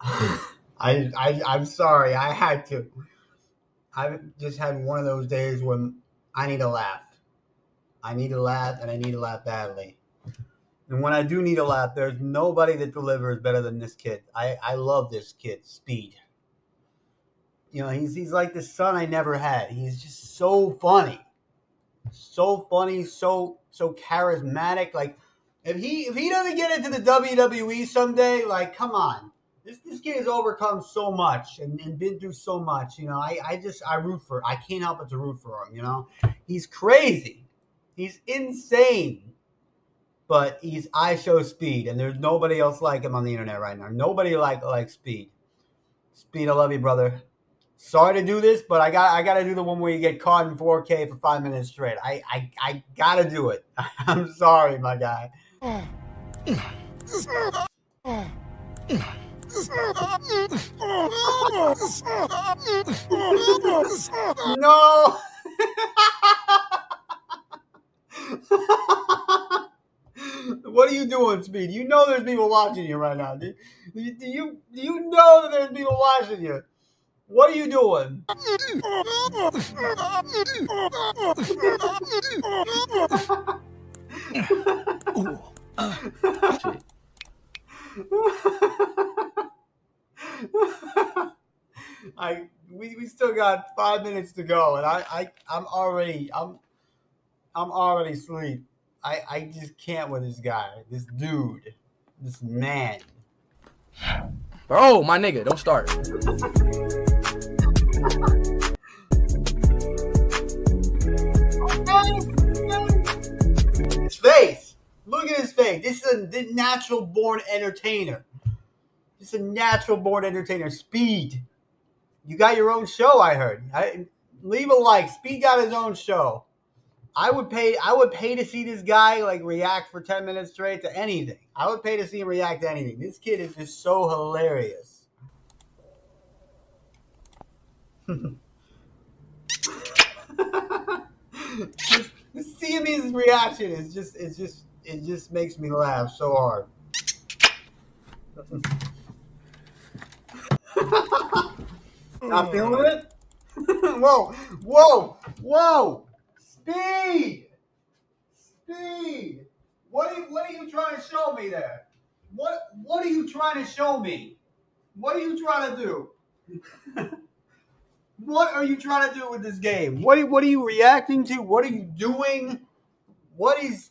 I, I I'm sorry. I had to. I've just had one of those days when I need to laugh. I need to laugh, and I need to laugh badly. And when I do need to laugh, there's nobody that delivers better than this kid. I, I love this kid, Speed. You know, he's he's like the son I never had. He's just so funny, so funny, so so charismatic. Like if he if he doesn't get into the WWE someday, like come on, this this kid has overcome so much and, and been through so much. You know, I I just I root for. I can't help but to root for him. You know, he's crazy, he's insane, but he's IShowSpeed, and there's nobody else like him on the internet right now. Nobody like like speed. Speed, I love you, brother. Sorry to do this, but I got I got to do the one where you get caught in 4K for five minutes straight. I I, I got to do it. I'm sorry, my guy. No. what are you doing, Speed? You know there's people watching you right now. Do, do you do you know that there's people watching you? What are you doing? Uh, I we, we still got five minutes to go, and I, I I'm already I'm I'm already asleep. I I just can't with this guy, this dude, this man. Bro, my nigga, don't start. Look at his face. This is a natural born entertainer. Is a natural born entertainer. Speed. You got your own show, I heard. I, leave a like. Speed got his own show. I would pay I would pay to see this guy like react for 10 minutes straight to anything. I would pay to see him react to anything. This kid is just so hilarious. just, just seeing his reaction is just it's just it just makes me laugh so hard. Not feeling it? whoa, whoa, whoa! Speed! Speed! What are, what are you trying to show me there? What What are you trying to show me? What are you trying to do? what are you trying to do with this game? What What are you reacting to? What are you doing? What is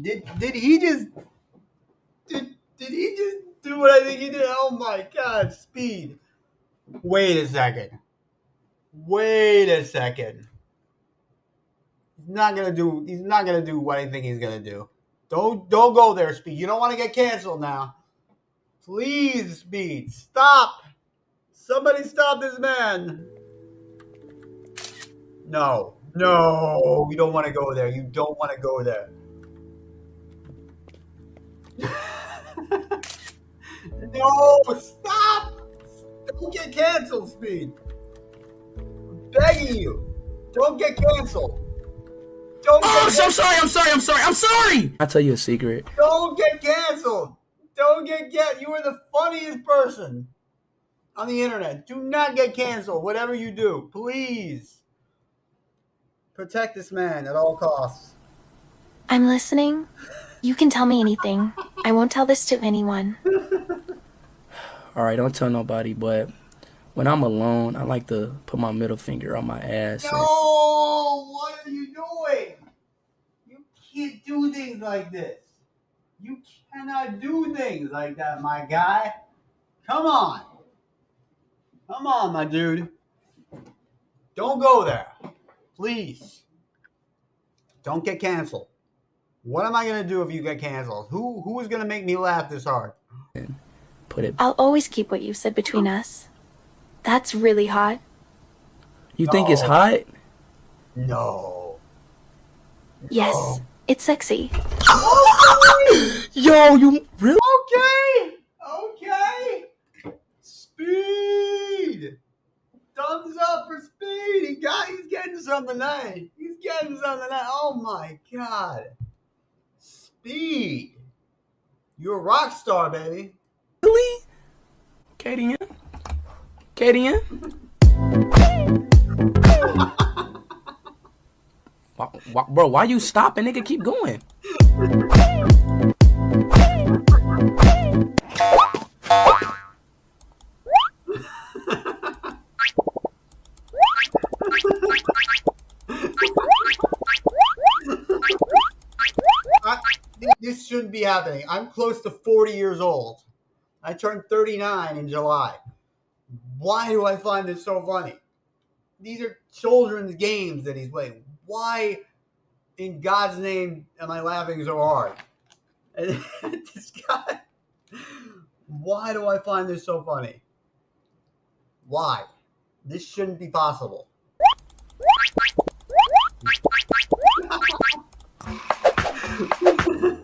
Did did he just did did he just do what I think he did? Oh my god, speed. Wait a second. Wait a second. He's not gonna do he's not gonna do what I think he's gonna do. Don't don't go there, Speed. You don't want to get canceled now. Please, Speed, stop. Somebody stop this man. No, no, you don't want to go there. You don't want to go there. no, stop! Don't get canceled, Speed. I'm begging you. Don't get canceled. Don't Oh, get I'm so sorry. I'm sorry. I'm sorry. I'm sorry. I'll tell you a secret. Don't get canceled. Don't get get. You are the funniest person on the internet. Do not get canceled. Whatever you do, please protect this man at all costs. I'm listening. You can tell me anything. I won't tell this to anyone. All right, don't tell nobody. But when I'm alone, I like to put my middle finger on my ass. and- No, what are you doing? You can't do things like this. You cannot do things like that, my guy. Come on. Come on, my dude. Don't go there. Please. Don't get canceled. What am I gonna do if you get canceled? Who who is gonna make me laugh this hard? Put it. I'll always keep what you said between us. That's really hot. You think it's No. hot? No. Yes, Oh. it's sexy. Yo, you really? Okay. Okay. Speed. Thumbs up for speed. He got he's getting something tonight. He's getting something tonight. Oh my god. Speed. You're a rock star, baby. Really? KDN? KDN? Why, why, bro, why you stopping? Nigga, keep going. be happening. I'm close to 40 years old. I turned 39 in July. Why do I find this so funny? These are children's games that he's playing. Why, in God's name, am I laughing so hard? And this guy, why do I find this so funny? Why? This shouldn't be possible.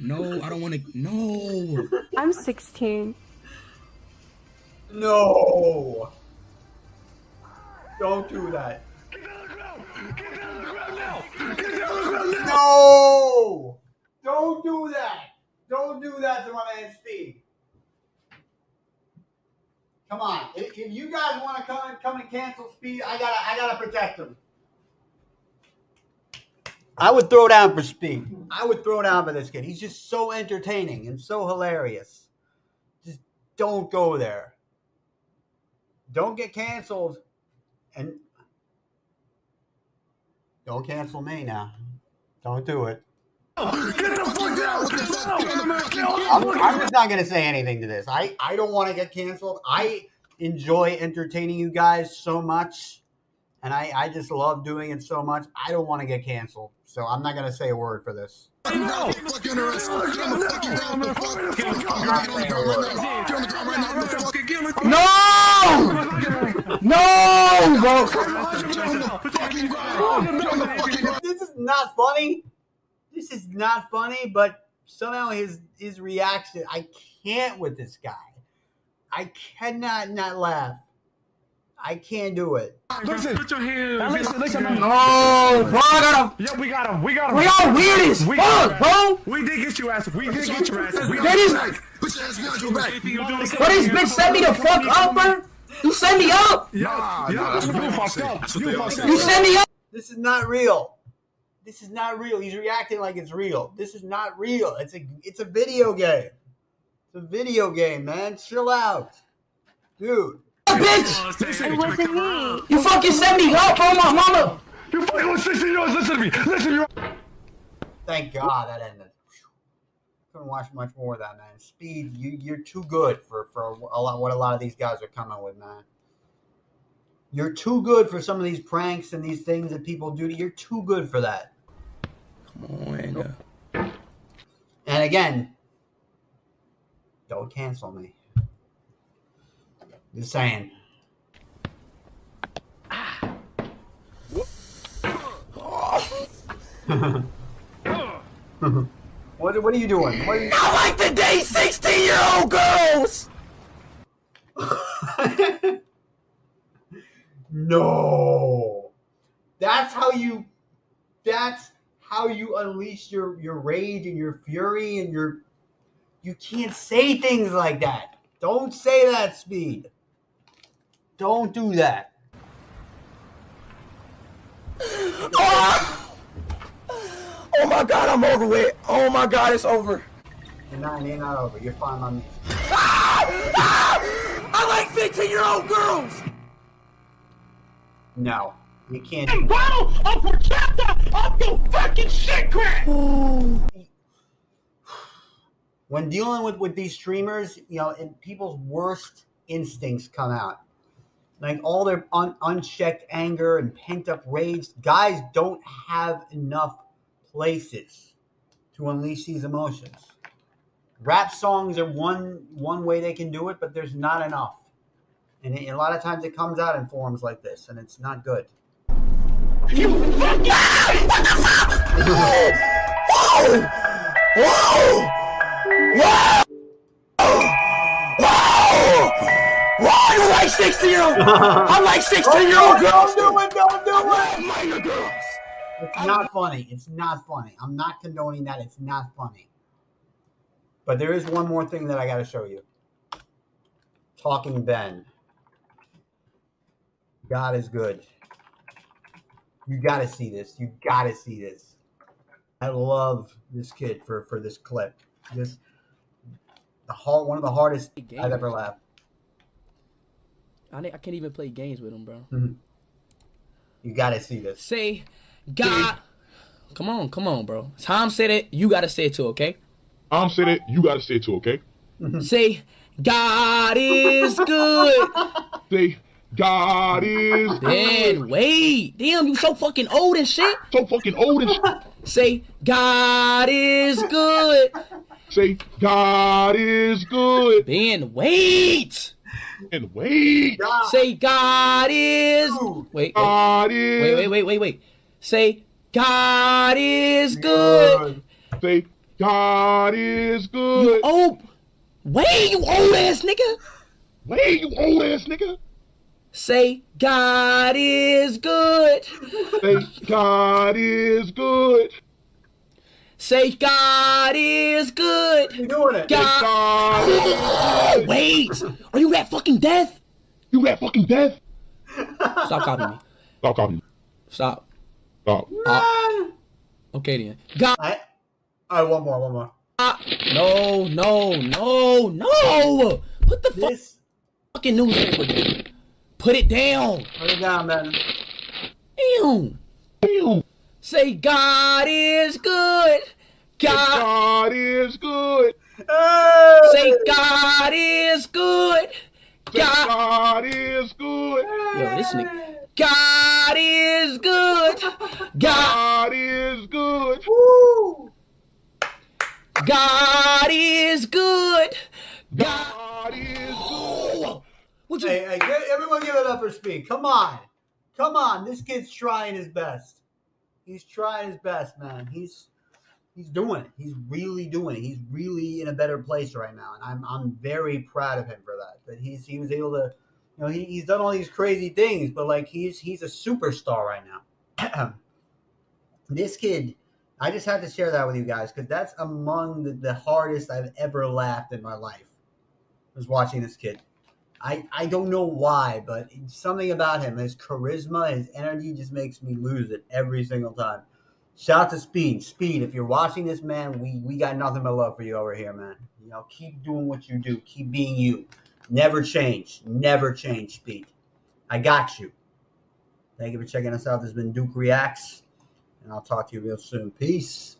no, I don't want to. No. I'm 16. No. Don't do that. No. Don't do that. Don't do that to my man Speed. Come on. If, if you guys want to come and come and cancel Speed, I gotta I gotta protect him. I would throw down for Speed. I would throw down for this kid. He's just so entertaining and so hilarious. Just don't go there. Don't get canceled. And don't cancel me now. Don't do it. I'm, I'm just not gonna say anything to this. I, I don't want to get canceled. I enjoy entertaining you guys so much, and I, I just love doing it so much. I don't want to get canceled, so I'm not gonna say a word for this. No! No, bro. This is not funny. This is not funny, but somehow his his reaction, I can't with this guy. I cannot not laugh. I can't do it. Listen, Put your hands. now listen, listen. No, bro. I gotta. Yeah, we got him. We got him. We all weird as We fuck, bro. We did get your ass. We did get your ass. We That is. Put your ass behind your back. What this bitch set me the fuck up, bro? You set me up. Yeah, Nah, yeah. nah, that's what you they fucked up. You they all fucked say. up. You set me up. This is not real. This is not real. He's reacting like it's real. This is not real. It's a it's a video game. It's a video game, man. Chill out. Dude. Bitch. It wasn't me. You fucking set me up, bro, my mama. You fucking was 16 years. Listen to me. Listen, you. Thank God that ended. Couldn't watch much more of that, man. Speed, you you're too good for for a lot what a lot of these guys are coming with, man. You're too good for some of these pranks and these things that people do. You're too good for that. Come on, nigga. And again, don't cancel me. Just saying. what, what are you doing? What are you... I like to date 16 year old girls. no. That's how you that's how you unleash your your rage and your fury and your you can't say things like that. Don't say that speed. Don't do that. Oh! oh my god, I'm over with. Oh my god, it's over. You're not, you're not over. You're fine on me. Ah! I like 15 year old girls. No, you can't. do Bottle of horchata off your fucking shit crack! when dealing with with these streamers, you know, and people's worst instincts come out. Like all their un- unchecked anger and pent up rage. Guys don't have enough places to unleash these emotions. Rap songs are one one way they can do it, but there's not enough. And it- a lot of times it comes out in forms like this, and it's not good. Whoa! Whoa! Whoa! Whoa! Whoa! You like 16 year old? I'm like 16 year old girls. Don't do it! Don't do it! Minor girls. It's not funny. It's not funny. I'm not condoning that. It's not funny. But there is one more thing that I got to show you. Talking Ben. God is good. You got to see this. You got to see this. I love this kid for for this clip. This the hard, one of the hardest I've ever laughed. I, I can't even play games with him, bro. Mm-hmm. You got to see this. Say, God. Come on, come on, bro. Tom said it. You gotta say it too, okay? I'm said it, you gotta say it too, okay? Mm-hmm. Say, God is good. Say, God is Man, wait. Damn, you so fucking old and shit. so fucking old and sh- Say, God is good. Say, God is good. Ben, wait. And wait, God, Say, God is. Wait, wait, God is wait, wait, wait, wait, wait. Say, God is good. Say, God is You good. old. Wait, you old ass nigga. Wait, you old ass nigga. Say, God is good. Say, God is good. Say, God is good. You're doing it. God. God Wait, are you that fucking death? You got fucking death. Stop copying me. Stop copying. me. Stop. Stop. Ah. Okay then. God. I, all right, one more, one more. Ah, no, no, no, no. Put the fu- fucking newspaper down. Put it down. put it down, man. Damn. Damn. Say God is good. God. Oh. God is good. Say God is good. God. God is good. Yo, this nigga. God is good. God. God is good. Woo! God is good. God. God is good. Oh, Would you? Hey, hey, get, everyone give it up for Speed. Come on. Come on. This kid's trying his best. He's trying his best, man. He's he's doing it. He's really doing it. He's really in a better place right now. And I'm I'm very proud of him for that. That he's he was able to you know, he, he's done all these crazy things, but like he's he's a superstar right now. this kid, I just had to share that with you guys because that's among the, the hardest I've ever laughed in my life. Was watching this kid. I, I don't know why, but something about him, his charisma, his energy just makes me lose it every single time. Shout out to Speed. Speed, if you're watching this, man, we, we got nothing but love for you over here, man. You know, keep doing what you do. Keep being you. Never change. Never change, Speed. I got you. Thank you for checking us out. This has been Duke Reacts, and I'll talk to you real soon. Peace.